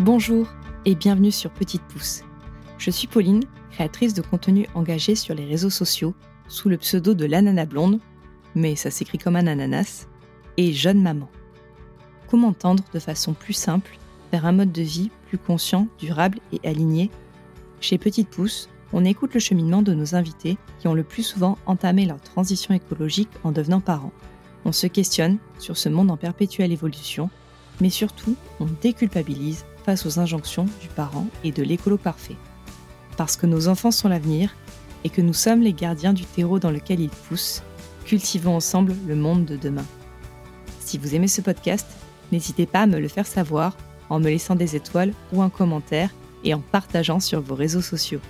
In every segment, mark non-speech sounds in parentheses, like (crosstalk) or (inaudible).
Bonjour et bienvenue sur Petite Pouce. Je suis Pauline, créatrice de contenu engagé sur les réseaux sociaux sous le pseudo de l'anana blonde, mais ça s'écrit comme un ananas, et jeune maman. Comment tendre de façon plus simple vers un mode de vie plus conscient, durable et aligné? Chez Petite Pouce, on écoute le cheminement de nos invités qui ont le plus souvent entamé leur transition écologique en devenant parents. On se questionne sur ce monde en perpétuelle évolution, mais surtout, on déculpabilise face aux injonctions du parent et de l'écolo parfait. Parce que nos enfants sont l'avenir et que nous sommes les gardiens du terreau dans lequel ils poussent, cultivons ensemble le monde de demain. Si vous aimez ce podcast, n'hésitez pas à me le faire savoir en me laissant des étoiles ou un commentaire et en partageant sur vos réseaux sociaux.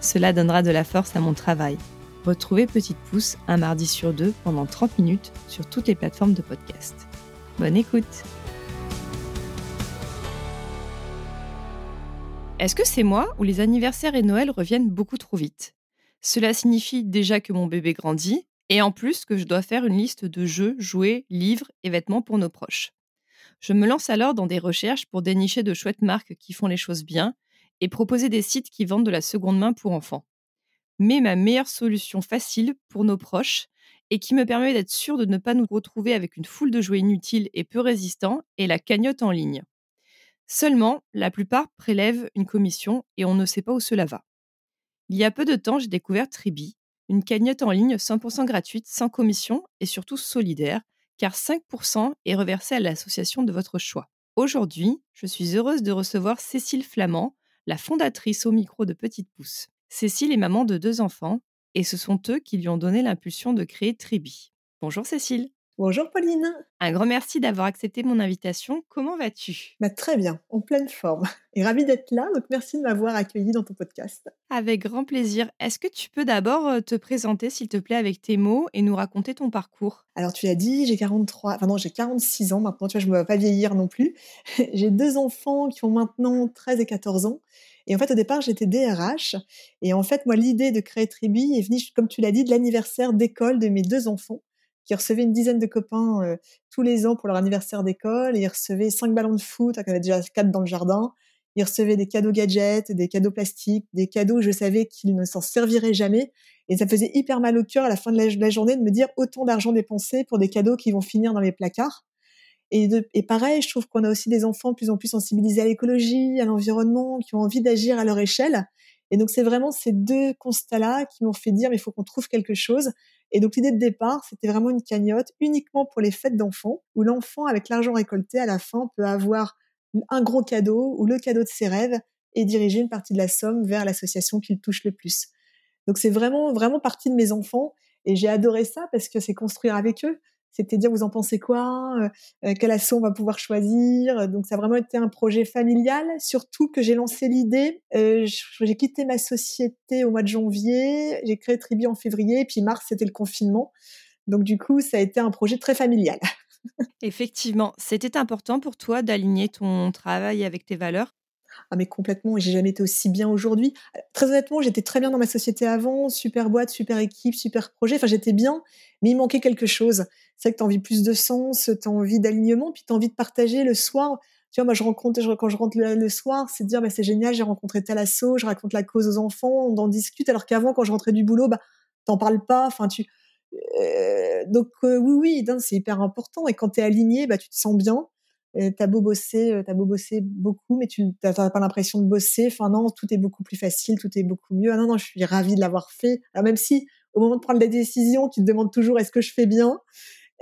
Cela donnera de la force à mon travail. Retrouvez Petite Pouce un mardi sur deux pendant 30 minutes sur toutes les plateformes de podcast. Bonne écoute Est-ce que c'est moi ou les anniversaires et Noël reviennent beaucoup trop vite? Cela signifie déjà que mon bébé grandit et en plus que je dois faire une liste de jeux, jouets, livres et vêtements pour nos proches. Je me lance alors dans des recherches pour dénicher de chouettes marques qui font les choses bien et proposer des sites qui vendent de la seconde main pour enfants. Mais ma meilleure solution facile pour nos proches et qui me permet d'être sûr de ne pas nous retrouver avec une foule de jouets inutiles et peu résistants est la cagnotte en ligne. Seulement, la plupart prélèvent une commission et on ne sait pas où cela va. Il y a peu de temps, j'ai découvert Tribi, une cagnotte en ligne 100% gratuite, sans commission et surtout solidaire, car 5% est reversé à l'association de votre choix. Aujourd'hui, je suis heureuse de recevoir Cécile Flamand, la fondatrice au micro de Petite Pouce. Cécile est maman de deux enfants et ce sont eux qui lui ont donné l'impulsion de créer Tribi. Bonjour Cécile. Bonjour Pauline. Un grand merci d'avoir accepté mon invitation. Comment vas-tu? Bah, Très bien, en pleine forme. (laughs) Et ravie d'être là, donc merci de m'avoir accueilli dans ton podcast. Avec grand plaisir. Est-ce que tu peux d'abord te présenter, s'il te plaît, avec tes mots et nous raconter ton parcours? Alors tu l'as dit, j'ai 43, enfin non, j'ai 46 ans maintenant, tu vois, je ne me vois pas vieillir non plus. (laughs) j'ai deux enfants qui ont maintenant 13 et 14 ans. Et en fait, au départ, j'étais DRH. Et en fait, moi, l'idée de créer Tribi est venue, comme tu l'as dit, de l'anniversaire d'école de mes deux enfants qui recevaient une dizaine de copains euh, tous les ans pour leur anniversaire d'école. Et ils recevaient cinq ballons de foot, il y avait déjà quatre dans le jardin. Ils recevaient des cadeaux gadgets, des cadeaux plastiques, des cadeaux, je savais qu'ils ne s'en serviraient jamais. Et ça faisait hyper mal au cœur à la fin de la, journée de me dire autant d'argent dépensé pour des cadeaux qui vont finir dans les placards. Et, de, et pareil, je trouve qu'on a aussi des enfants de plus en plus sensibilisés à l'écologie, à l'environnement, qui ont envie d'agir à leur échelle. Et donc, c'est vraiment ces deux constats-là qui m'ont fait dire, mais il faut qu'on trouve quelque chose. Et donc l'idée de départ, c'était vraiment une cagnotte uniquement pour les fêtes d'enfants, où l'enfant, avec l'argent récolté, à la fin, peut avoir un gros cadeau ou le cadeau de ses rêves et diriger une partie de la somme vers l'association qui le touche le plus. Donc c'est vraiment, vraiment partie de mes enfants et j'ai adoré ça parce que c'est construire avec eux c'était dire vous en pensez quoi, euh, euh, quel assaut on va pouvoir choisir. Donc ça a vraiment été un projet familial, surtout que j'ai lancé l'idée. Euh, j'ai quitté ma société au mois de janvier, j'ai créé Tribi en février, puis mars c'était le confinement. Donc du coup ça a été un projet très familial. (laughs) Effectivement, c'était important pour toi d'aligner ton travail avec tes valeurs ah mais complètement, j'ai jamais été aussi bien aujourd'hui. Très honnêtement, j'étais très bien dans ma société avant, super boîte, super équipe, super projet, enfin j'étais bien, mais il manquait quelque chose. C'est que tu as envie plus de sens, tu as envie d'alignement, puis tu as envie de partager le soir. Tu vois, moi je rencontre, quand je rentre le, soir, c'est de dire bah, c'est génial, j'ai rencontré tel asso, je raconte la cause aux enfants, on en discute, alors qu'avant quand je rentrais du boulot, bah t'en parles pas, enfin tu... Euh, donc euh, oui, oui, c'est hyper important. Et quand tu es aligné, bah, tu te sens bien t'as beau bosser, euh, t'as beau bosser beaucoup, mais tu n'as pas l'impression de bosser. Enfin non, tout est beaucoup plus facile, tout est beaucoup mieux. Ah non, non, je suis ravie de l'avoir fait. Alors même si au moment de prendre la décision, tu te demandes toujours est-ce que je fais bien,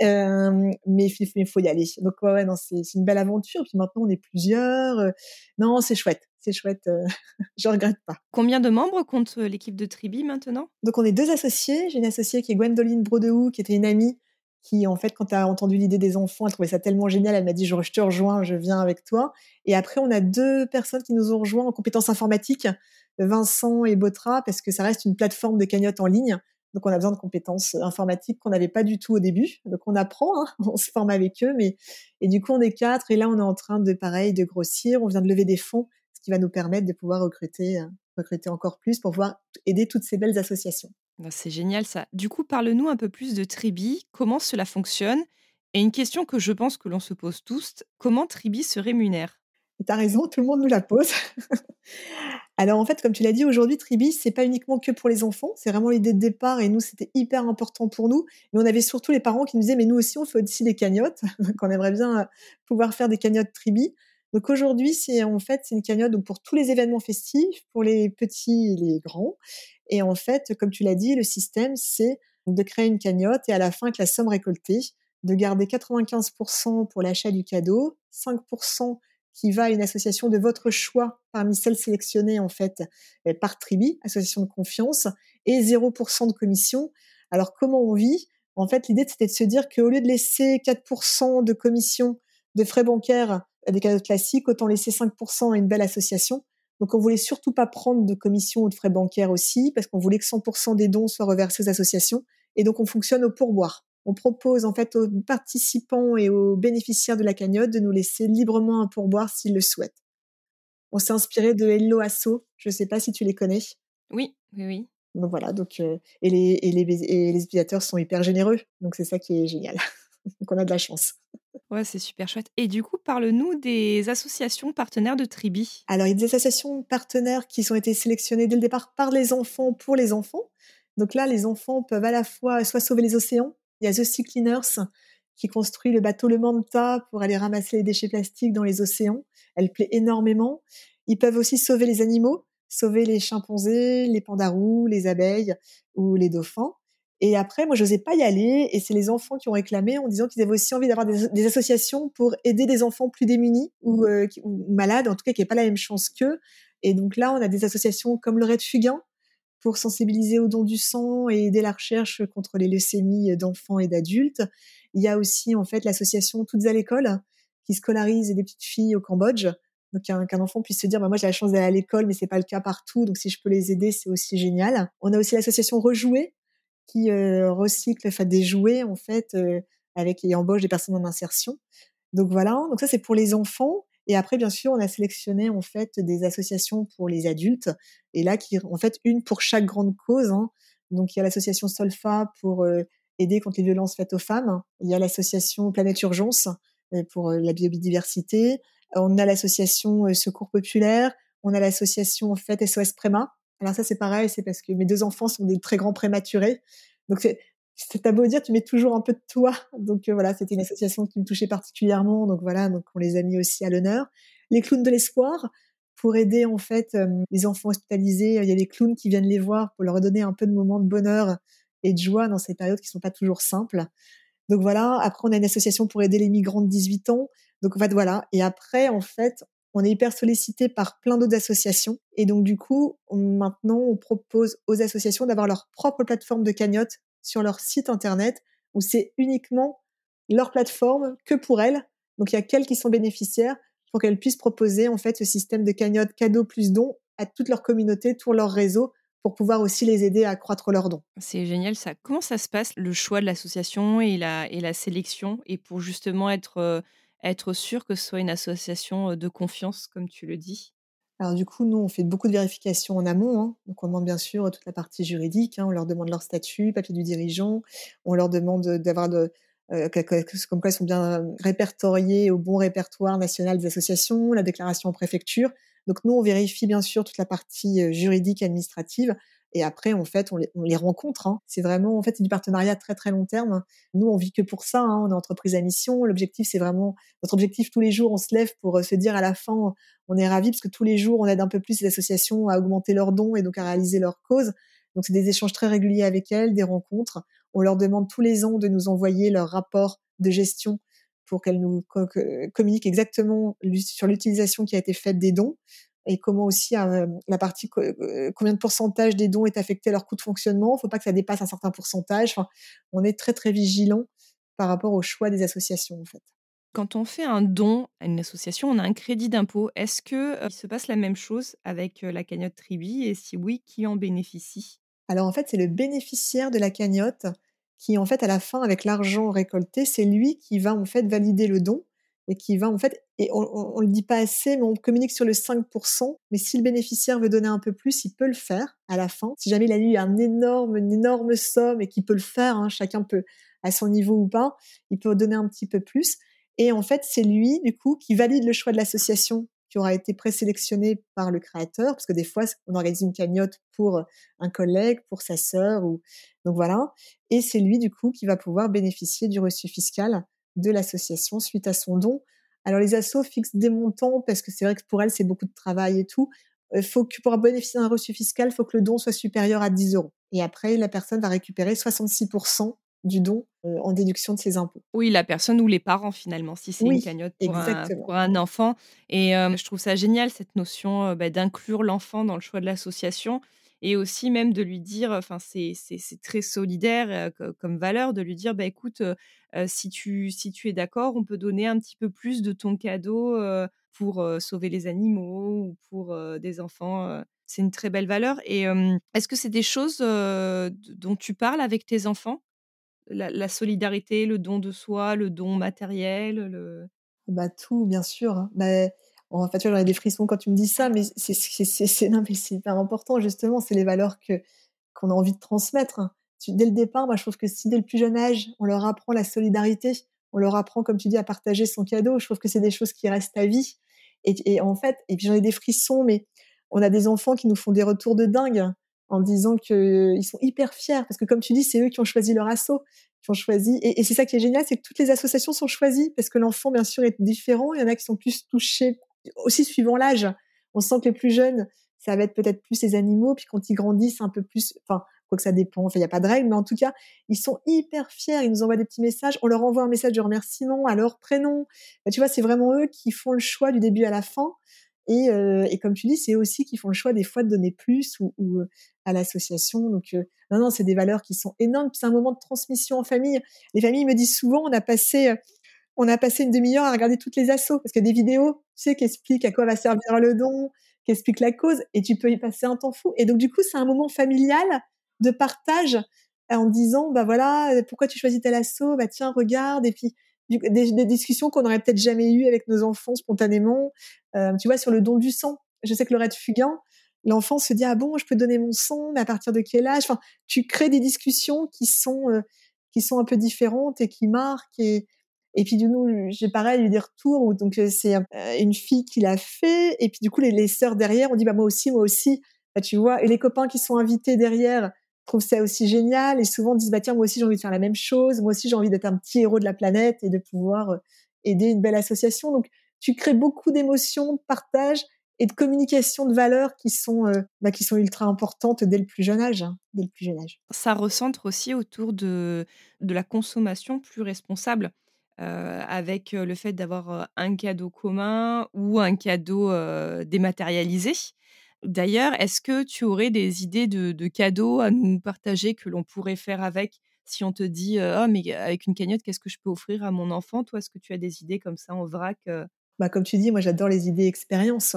euh, mais il faut y aller. Donc ouais, ouais non, c'est une belle aventure. Puis maintenant, on est plusieurs. Euh, non, c'est chouette, c'est chouette. Euh, (laughs) je regrette pas. Combien de membres compte l'équipe de Tribi maintenant? Donc on est deux associés. J'ai une associée qui est Gwendoline Brodehou, qui était une amie qui, en fait, quand as entendu l'idée des enfants, elle trouvait ça tellement génial, elle m'a dit, je, te rejoins, je viens avec toi. Et après, on a deux personnes qui nous ont rejoints en compétences informatiques, Vincent et Botra, parce que ça reste une plateforme de cagnotte en ligne. Donc, on a besoin de compétences informatiques qu'on n'avait pas du tout au début. Donc, on apprend, hein, (laughs) on se forme avec eux. Mais et du coup, on est quatre. Et là, on est en train de, pareil, de grossir. On vient de lever des fonds, ce qui va nous permettre de pouvoir recruter, recruter encore plus pour pouvoir aider toutes ces belles associations. Bah, c'est génial ça. Du coup, parle-nous un peu plus de Tribi, comment cela fonctionne et une question que je pense que l'on se pose tous, comment Tribi se rémunère? Tu as raison, tout le monde nous la pose. (laughs) Alors en fait, comme tu l'as dit, aujourd'hui, Tribi, c'est pas uniquement que pour les enfants, c'est vraiment l'idée de départ et nous, c'était hyper important pour nous. Mais on avait surtout les parents qui nous disaient, mais nous aussi, on fait aussi des cagnottes, (laughs) qu'on aimerait bien euh, pouvoir faire des cagnottes Tribi. Donc aujourd'hui, c'est en fait c'est une cagnotte pour tous les événements festifs, pour les petits et les grands. Et en fait, comme tu l'as dit, le système c'est de créer une cagnotte et à la fin avec la somme récoltée, de garder 95% pour l'achat du cadeau, 5% qui va à une association de votre choix parmi celles sélectionnées en fait euh, par Tribi, association de confiance, et 0% de commission. Alors comment on vit? En fait, l'idée c'était de se dire qu'au lieu de laisser 4% de commission de frais bancaires des cadeaux classiques, autant laisser 5% à une belle association. Donc on voulait surtout pas prendre de commission ou de frais bancaires aussi, parce qu'on voulait que 100% des dons soient reversés aux associations. Et donc on fonctionne au pourboire on propose en fait aux participants et aux bénéficiaires de la cagnotte de nous laisser librement un pourboire s'ils le souhaitent. On s'est inspiré de Hello Asso, je ne sais pas si tu les connais. Oui, oui, oui. Donc voilà, donc, euh, et, les, et, les, utilisateurs sont hyper généreux, donc c'est ça qui est génial. (laughs) donc on a de la chance. Ouais, c'est super chouette. Et du coup, parle-nous des associations partenaires de Tribi. Alors, il y a des associations partenaires qui ont été sélectionnées dès le départ par les enfants pour les enfants. Donc là, les enfants peuvent à la fois soit sauver les océans, il y a The Sea Cleaners qui construit le bateau Le Manta pour aller ramasser les déchets plastiques dans les océans. Elle plaît énormément. Ils peuvent aussi sauver les animaux, sauver les chimpanzés, les pandarous, les abeilles ou les dauphins. Et après, moi, je n'osais pas y aller, et c'est les enfants qui ont réclamé en disant qu'ils avaient aussi envie d'avoir des, associations pour aider des enfants plus démunis ou, euh, malades, en tout cas qui n'aient pas la même chance qu'eux. Et donc là, on a des associations comme Red Fugain, pour sensibiliser au don du sang et aider la recherche contre les leucémies d'enfants et d'adultes. Il y a aussi en fait l'association Toutes à l'école qui scolarise des petites filles au Cambodge. Donc qu'un enfant puisse se dire bah, moi j'ai la chance d'aller à l'école mais c'est pas le cas partout donc si je peux les aider c'est aussi génial. On a aussi l'association Rejouer qui euh, recycle fait, des jouets en fait euh, avec et embauche des personnes en insertion. Donc voilà, donc ça c'est pour les enfants et après, bien sûr, on a sélectionné en fait des associations pour les adultes. Et là, qui en fait une pour chaque grande cause. Hein. Donc il y a l'association Solfa pour euh, aider contre les violences faites aux femmes. Il y a l'association Planète Urgence euh, pour la biodiversité. On a l'association Secours Populaire. On a l'association en fait SOS Préma. Alors ça c'est pareil, c'est parce que mes deux enfants sont des très grands prématurés. Donc c'est à beau dire, tu mets toujours un peu de toi. Donc euh, voilà, c'était une association qui me touchait particulièrement. Donc voilà, donc on les a mis aussi à l'honneur. Les clowns de l'espoir pour aider en fait euh, les enfants hospitalisés. Il y a les clowns qui viennent les voir pour leur donner un peu de moments de bonheur et de joie dans ces périodes qui sont pas toujours simples. Donc voilà. Après, on a une association pour aider les migrants de 18 ans. Donc en fait voilà. Et après, en fait, on est hyper sollicité par plein d'autres associations. Et donc, du coup, maintenant, on propose aux associations d'avoir leur propre plateforme de cagnotte sur leur site internet où c'est uniquement leur plateforme que pour elles. Donc il y a qu'elles qui sont bénéficiaires pour qu'elles puissent proposer en fait ce système de cagnotte cadeau plus don à toute leur communauté, tout leur réseau pour pouvoir aussi les aider à accroître leurs dons. C'est génial ça. Comment ça se passe le choix de l'association et la, et la sélection? Et pour justement être, euh, être sûr que ce soit une association de confiance comme tu le dis? Alors du coup, nous, on fait beaucoup de vérifications en amont. Hein. Donc on demande bien sûr toute la partie juridique. Hein. On leur demande leur statut, papier du dirigeant. On leur demande d'avoir de, euh, comme quoi ils sont bien répertoriés au bon répertoire national des associations, la déclaration en préfecture. Donc nous, on vérifie bien sûr toute la partie juridique et administrative. Et après, en fait, on les, rencontre. Hein. C'est vraiment, en fait, du partenariat très très long terme. Nous, on vit que pour ça. Hein. On est entreprise à mission. L'objectif, c'est vraiment notre objectif tous les jours. On se lève pour euh, se dire à la fin, on est ravis parce que tous les jours, on aide un peu plus les associations à augmenter leurs dons et donc à réaliser leurs causes. Donc, c'est des échanges très réguliers avec elles, des rencontres. On leur demande tous les ans de nous envoyer leur rapport de gestion pour qu'elles nous communiquent exactement sur l'utilisation qui a été faite des dons et comment aussi euh, la partie euh, combien de pourcentage des dons est affecté à leur coût de fonctionnement. Il ne faut pas que ça dépasse un certain pourcentage. on est très très vigilant par rapport au choix des associations en fait. Quand on fait un don à une association, on a un crédit d'impôt. Est-ce que euh, il se passe la même chose avec la cagnotte Tribi et si oui, qui en bénéficie? Alors en fait, c'est le bénéficiaire de la cagnotte qui en fait à la fin avec l'argent récolté, c'est lui qui va en fait valider le don et qui va en fait, et on ne le dit pas assez, mais on communique sur le 5%, mais si le bénéficiaire veut donner un peu plus, il peut le faire à la fin. Si jamais il a eu un énorme, une énorme somme et qu'il peut le faire, hein, chacun peut à son niveau ou pas, il peut donner un petit peu plus. Et en fait, c'est lui, du coup, qui valide le choix de l'association qui aura été présélectionné par le créateur, parce que des fois, on organise une cagnotte pour un collègue, pour sa sœur, ou donc voilà. Et c'est lui, du coup, qui va pouvoir bénéficier du reçu fiscal de l'association suite à son don. Alors les assos fixent des montants parce que c'est vrai que pour elles, c'est beaucoup de travail et tout. Il faut que pour bénéficier d'un reçu fiscal, il faut que le don soit supérieur à 10 euros. Et après, la personne va récupérer 66% du don euh, en déduction de ses impôts. Oui, la personne ou les parents finalement, si c'est une cagnotte pour un, enfant. Et euh, je trouve ça génial cette notion euh, bah, d'inclure l'enfant dans le choix de l'association et aussi même de lui dire, enfin c'est très solidaire comme valeur, de lui dire, bah écoute, si tu es d'accord, on peut donner un petit peu plus de ton cadeau pour sauver les animaux ou pour des enfants. c'est une très belle valeur. Et est-ce que c'est des choses dont tu parles avec tes enfants? La, solidarité, le don de soi, le don matériel le... Bah tout, bien sûr. Hein. En fait, j'aurais des frissons quand tu me dis ça, mais c'est hyper important, justement. C'est les valeurs que qu'on a envie de transmettre. Hein. Dès le départ, moi, je trouve que si dès le plus jeune âge, on leur apprend la solidarité, on leur apprend, comme tu dis, à partager son cadeau, je trouve que c'est des choses qui restent à vie. Et, et en fait, et puis j'en ai des frissons, mais on a des enfants qui nous font des retours de dingue en disant qu'ils sont hyper fiers parce que comme tu dis, c'est eux qui ont choisi leur assaut, qui ont choisi. Et, c'est ça qui est génial, c'est que toutes les associations sont choisies parce que l'enfant, bien sûr, est différent. Il y en a qui sont plus touchés aussi suivant l'âge. On sent que les plus jeunes, ça va être peut-être plus les animaux, puis quand ils grandissent un peu plus, enfin, quoi que ça dépend, enfin, il n'y a pas de règle, mais en tout cas, ils sont hyper fiers, ils nous envoient des petits messages, on leur envoie un message de remerciement à leur prénom. Bah, tu vois, c'est vraiment eux qui font le choix du début à la fin. Et, euh, comme tu dis, c'est aussi qui font le choix des fois de donner plus ou, ou euh, à l'association. Donc euh, non, non, c'est des valeurs qui sont énormes. C'est un moment de transmission en famille. Les familles me disent souvent, on a passé, on a passé une demi-heure à regarder toutes les assos parce que des vidéos, tu sais, qui expliquent à quoi va servir le don, qui expliquent la cause, et tu peux y passer un temps fou. Et donc du coup, c'est un moment familial de partage en disant, bah voilà, pourquoi tu choisis tel asso? Bah tiens, regarde. Et puis des, discussions qu'on n'aurait peut-être jamais eues avec nos enfants spontanément. Euh, tu vois, sur le don du sang. Je sais que Laurette Fugain, l'enfant se dit ah bon, je peux donner mon sang, mais à partir de quel âge? Enfin, tu crées des discussions qui sont euh, qui sont un peu différentes et qui marquent. Et, et puis du coup, j'ai pareil eu des retours où donc euh, c'est une fille qui l'a fait. Et puis du coup, les, sœurs derrière ont dit bah moi aussi, moi aussi. Bah, tu vois, et les copains qui sont invités derrière trouvent ça aussi génial et souvent disent bah tiens moi aussi j'ai envie de faire la même chose, moi aussi j'ai envie d'être un petit héros de la planète et de pouvoir euh, aider une belle association. Donc tu crées beaucoup d'émotions, de partage et de communication de valeurs qui sont euh, bah, qui sont ultra importantes dès le plus jeune âge, hein, dès le plus jeune âge. Ça recentre aussi autour de de la consommation plus responsable. Euh, avec le fait d'avoir un cadeau commun ou un cadeau dématérialisé. D'ailleurs, est-ce que tu aurais des idées de, cadeaux à nous partager que l'on pourrait faire avec? Si on te dit oh mais avec une cagnotte qu'est-ce que je peux offrir à mon enfant? Toi est-ce que tu as des idées comme ça en vrac bah comme tu dis moi j'adore les idées expériences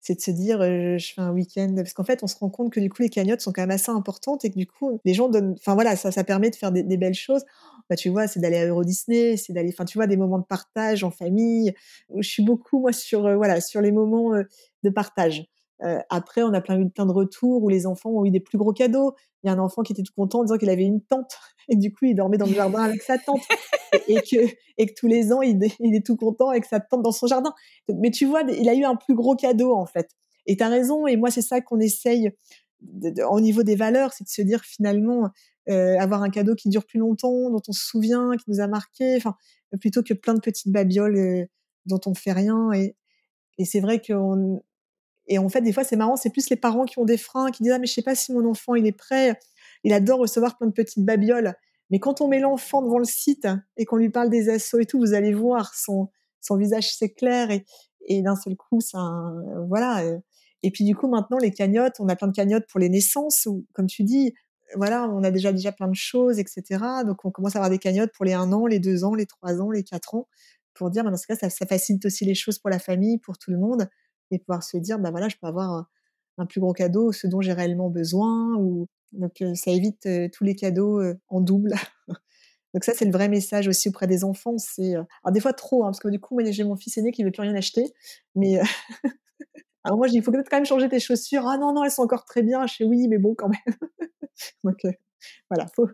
c'est de se dire je fais un week-end parce qu'en fait on se rend compte que du coup les cagnottes sont quand même assez importantes et que du coup les gens donnent enfin voilà ça ça permet de faire des, belles choses. Bah tu vois c'est d'aller à Euro Disney c'est d'aller enfin tu vois des moments de partage en famille je suis beaucoup moi sur voilà sur les moments de partage euh, après, on a plein eu plein de retours où les enfants ont eu des plus gros cadeaux. Il y a un enfant qui était tout content en disant qu'il avait une tante (laughs) et du coup il dormait dans le jardin avec sa tante et, que et que tous les ans il, il, est tout content avec sa tante dans son jardin. Mais tu vois, il a eu un plus gros cadeau en fait. Et tu as raison. Et moi c'est ça qu'on essaye au niveau des valeurs, c'est de se dire finalement euh, avoir un cadeau qui dure plus longtemps, dont on se souvient, qui nous a marqué. Enfin plutôt que plein de petites babioles euh, dont on fait rien. Et, et c'est vrai qu'on et en fait, des fois, c'est marrant, c'est plus les parents qui ont des freins, qui disent ah mais je sais pas si mon enfant il est prêt. Il adore recevoir plein de petites babioles. Mais quand on met l'enfant devant le site et qu'on lui parle des assauts et tout, vous allez voir son son visage s'éclaire et, et d'un seul coup, ça voilà. Et puis du coup, maintenant les cagnottes, on a plein de cagnottes pour les naissances ou comme tu dis, voilà, on a déjà déjà plein de choses, etc. Donc on commence à avoir des cagnottes pour les 1 an, les 2 ans, les 3 ans, les 4 ans, pour dire, bah, dans ce cas, ça, ça facilite aussi les choses pour la famille, pour tout le monde et pouvoir se dire bah voilà je peux avoir un, plus gros cadeau ce dont j'ai réellement besoin ou donc ça évite tous les cadeaux en double. (laughs) Donc ça c'est le vrai message aussi auprès des enfants c'est alors des fois trop hein, parce que du coup moi j'ai mon fils aîné qui veut plus rien acheter mais (laughs) alors moi je dis il faut peut-être quand même changer tes chaussures ah non non elles sont encore très bien je fais oui mais bon quand même (laughs) donc voilà faut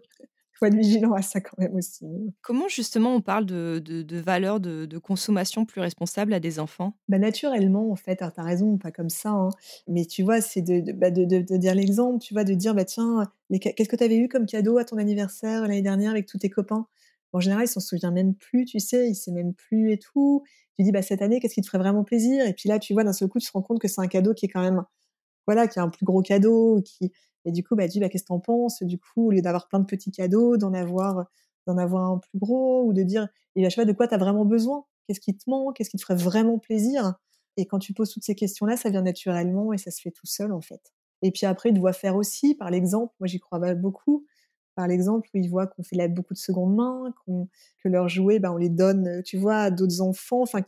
faut être vigilant à ça quand même aussi. Comment justement on parle de, de, de valeurs de, de, consommation plus responsable à des enfants? Bah, Naturellement, en fait, tu as raison, pas comme ça. Hein. Mais tu vois, c'est de, bah, de, dire l'exemple, tu vois, de dire, bah, tiens, qu'est-ce que tu avais eu comme cadeau à ton anniversaire l'année dernière avec tous tes copains? En général, ils s'en souviennent même plus, tu sais, ils ne même plus et tout. Tu dis, bah, cette année, qu'est-ce qui te ferait vraiment plaisir? Et puis là, tu vois, d'un seul coup, tu te rends compte que c'est un cadeau qui est quand même, voilà, qui est un plus gros cadeau, qui, et du coup, bah, tu dis, bah, qu'est-ce que t'en penses? Du coup, au lieu d'avoir plein de petits cadeaux, d'en avoir, d'en avoir un plus gros, ou de dire, et bah, je sais pas, de quoi tu as vraiment besoin? Qu'est-ce qui te manque? Qu'est-ce qui te ferait vraiment plaisir? Et quand tu poses toutes ces questions-là, ça vient naturellement et ça se fait tout seul, en fait. Et puis après, ils doivent faire aussi, par l'exemple, moi j'y crois beaucoup, par l'exemple où ils voient qu'on fait beaucoup de seconde main, que leurs jouets, bah, on les donne, tu vois, à d'autres enfants. Enfin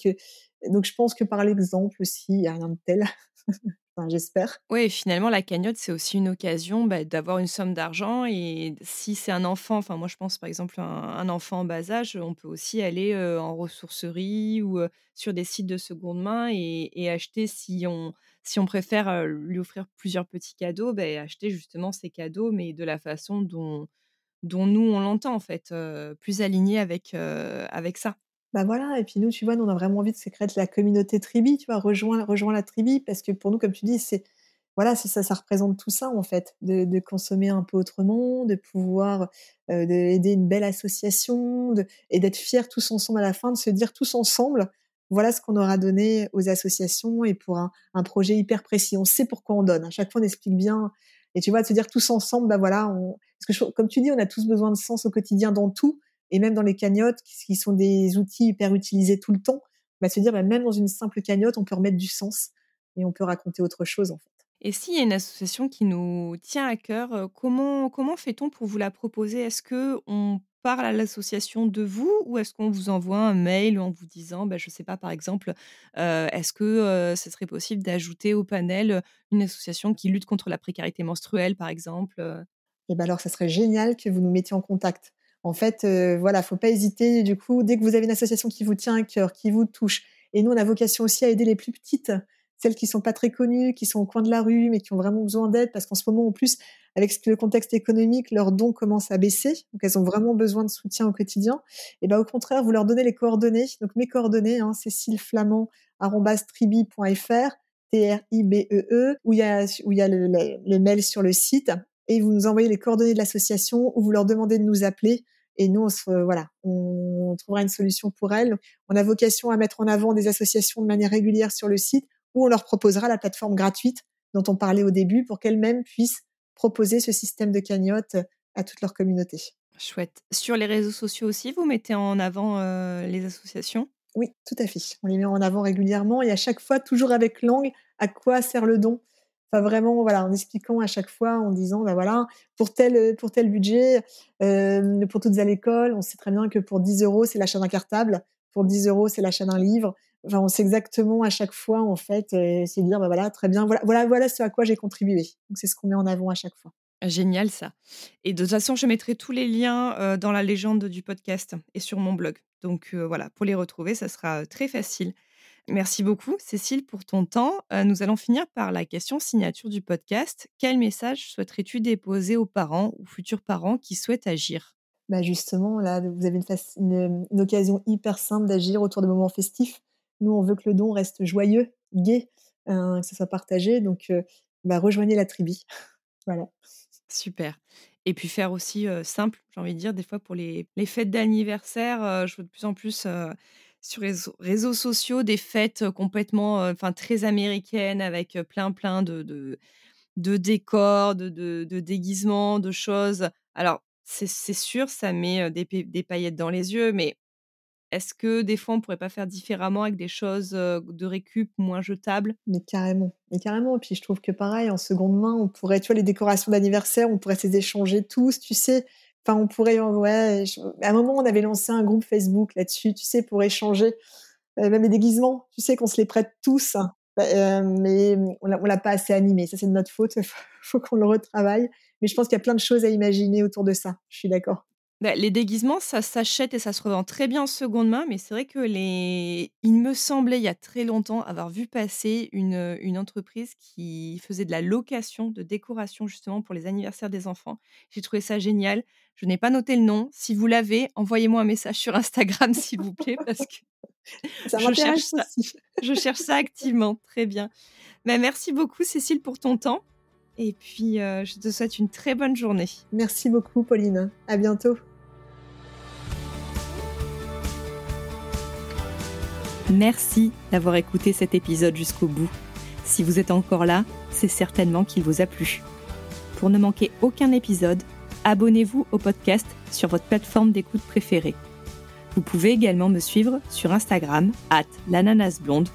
donc je pense que par l'exemple aussi, il n'y a rien de tel. (laughs) j'espère. Oui, finalement, la cagnotte, c'est aussi une occasion bah, d'avoir une somme d'argent. Et si c'est un enfant, enfin, moi, je pense par exemple un, enfant en bas âge, on peut aussi aller en ressourcerie ou sur des sites de seconde main et, acheter, si on, si on préfère lui offrir plusieurs petits cadeaux, bah, acheter justement ces cadeaux, mais de la façon dont, dont nous, on l'entend, en fait, plus aligné avec, avec ça. Bah voilà, et puis nous, tu vois, on a vraiment envie de se créer la communauté tribi, tu vois, rejoins, rejoins la tribi, parce que pour nous, comme tu dis, c'est voilà, ça, ça représente tout ça en fait, de, consommer un peu autrement, de pouvoir euh, aider une belle association, et d'être fiers tous ensemble à la fin, de se dire tous ensemble, voilà ce qu'on aura donné aux associations et pour un, projet hyper précis. On sait pourquoi on donne. À chaque fois, on explique bien. Et tu vois, de se dire tous ensemble, bah voilà, parce que comme tu dis, on a tous besoin de sens au quotidien dans tout et même dans les cagnottes, qui sont des outils hyper utilisés tout le temps, bah, se dire bah, même dans une simple cagnotte, on peut remettre du sens et on peut raconter autre chose en fait. Et s'il y a une association qui nous tient à cœur, euh, comment, comment fait-on pour vous la proposer? Est-ce que on parle à l'association de vous ou est-ce qu'on vous envoie un mail en vous disant, bah, je ne sais pas, par exemple, euh, est-ce que euh, ce serait possible d'ajouter au panel une association qui lutte contre la précarité menstruelle, par exemple Et eh ben alors, ça serait génial que vous nous mettiez en contact. En fait, euh, voilà, faut pas hésiter. Du coup, dès que vous avez une association qui vous tient à cœur, qui vous touche, et nous, on a vocation aussi à aider les plus petites, celles qui sont pas très connues, qui sont au coin de la rue, mais qui ont vraiment besoin d'aide, parce qu'en ce moment, en plus, avec le contexte économique, leurs dons commencent à baisser, donc elles ont vraiment besoin de soutien au quotidien. Et ben, au contraire, vous leur donnez les coordonnées. Donc mes coordonnées, hein, Cécile Flamand tribi.fr, T-R-I-B-E-E, e, où il y a, où il y a le, le mail sur le site et vous nous envoyez les coordonnées de l'association ou vous leur demandez de nous appeler et nous, on se, voilà, on trouvera une solution pour elles. On a vocation à mettre en avant des associations de manière régulière sur le site où on leur proposera la plateforme gratuite dont on parlait au début pour qu'elles-mêmes puissent proposer ce système de cagnotte à toute leur communauté. Chouette. Sur les réseaux sociaux aussi, vous mettez en avant euh, les associations? Oui, tout à fait. On les met en avant régulièrement et à chaque fois, toujours avec l'angle à quoi sert le don vraiment, voilà, en expliquant à chaque fois, en disant, bah voilà, pour tel, pour tel budget, euh, pour toutes à l'école, on sait très bien que pour 10 euros, c'est l'achat d'un cartable, pour 10 euros, c'est l'achat d'un livre. Enfin, on sait exactement à chaque fois, en fait, euh, c'est dire, bah voilà, très bien, voilà, voilà, voilà ce à quoi j'ai contribué. Donc, c'est ce qu'on met en avant à chaque fois. Génial ça. Et de toute façon, je mettrai tous les liens euh, dans la légende du podcast et sur mon blog. Donc voilà, pour les retrouver, ça sera très facile. Merci beaucoup, Cécile, pour ton temps. Euh, nous allons finir par la question signature du podcast. Quel message souhaiterais-tu déposer aux parents ou futurs parents qui souhaitent agir? Bah Justement, là, vous avez une, occasion hyper simple d'agir autour de moments festifs. Nous, on veut que le don reste joyeux, gai, hein, que ça soit partagé. Donc, euh, bah, rejoignez la tribu. (laughs) voilà. Super. Et puis faire aussi euh, simple, j'ai envie de dire, des fois pour les, les fêtes d'anniversaire, je vois de plus en plus sur les réseaux sociaux des fêtes complètement, enfin très américaines avec plein plein de, de, décors, de, de, déguisements, de choses. Alors c'est sûr, ça met des, des, paillettes dans les yeux, mais est-ce que des fois on pourrait pas faire différemment avec des choses de récup moins jetables? Mais carrément, mais carrément. Et puis je trouve que pareil, en seconde main, on pourrait, tu vois, les décorations d'anniversaire, on pourrait les échanger tous, tu sais? Enfin, on pourrait, ouais. À un moment, on avait lancé un groupe Facebook là-dessus, tu sais, pour échanger, euh, même les déguisements. Tu sais qu'on se les prête tous, hein. bah, euh, mais on l'a pas assez animé. Ça, c'est de notre faute. Il (laughs) faut qu'on le retravaille. Mais je pense qu'il y a plein de choses à imaginer autour de ça. Je suis d'accord. Bah, les déguisements, ça s'achète et ça se revend très bien en seconde main, mais c'est vrai que les il me semblait, il y a très longtemps, avoir vu passer une, une entreprise qui faisait de la location de décoration justement pour les anniversaires des enfants. J'ai trouvé ça génial. Je n'ai pas noté le nom. Si vous l'avez, envoyez-moi un message sur Instagram, s'il vous plaît, parce que (laughs) Ça je cherche m'intéresse ça aussi. je cherche ça activement. Très bien. Bah, merci beaucoup Cécile pour ton temps et puis, heu, je te souhaite une très bonne journée. Merci beaucoup Pauline. À bientôt. Merci d'avoir écouté cet épisode jusqu'au bout. Si vous êtes encore là, c'est certainement qu'il vous a plu. Pour ne manquer aucun épisode, abonnez-vous au podcast sur votre plateforme d'écoute préférée. Vous pouvez également me suivre sur Instagram, at l'ananasblonde,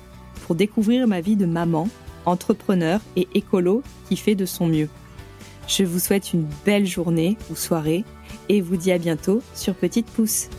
pour découvrir ma vie de maman, entrepreneur et écolo qui fait de son mieux. Je vous souhaite une belle journée ou soirée et vous dis à bientôt sur Petite Pouce.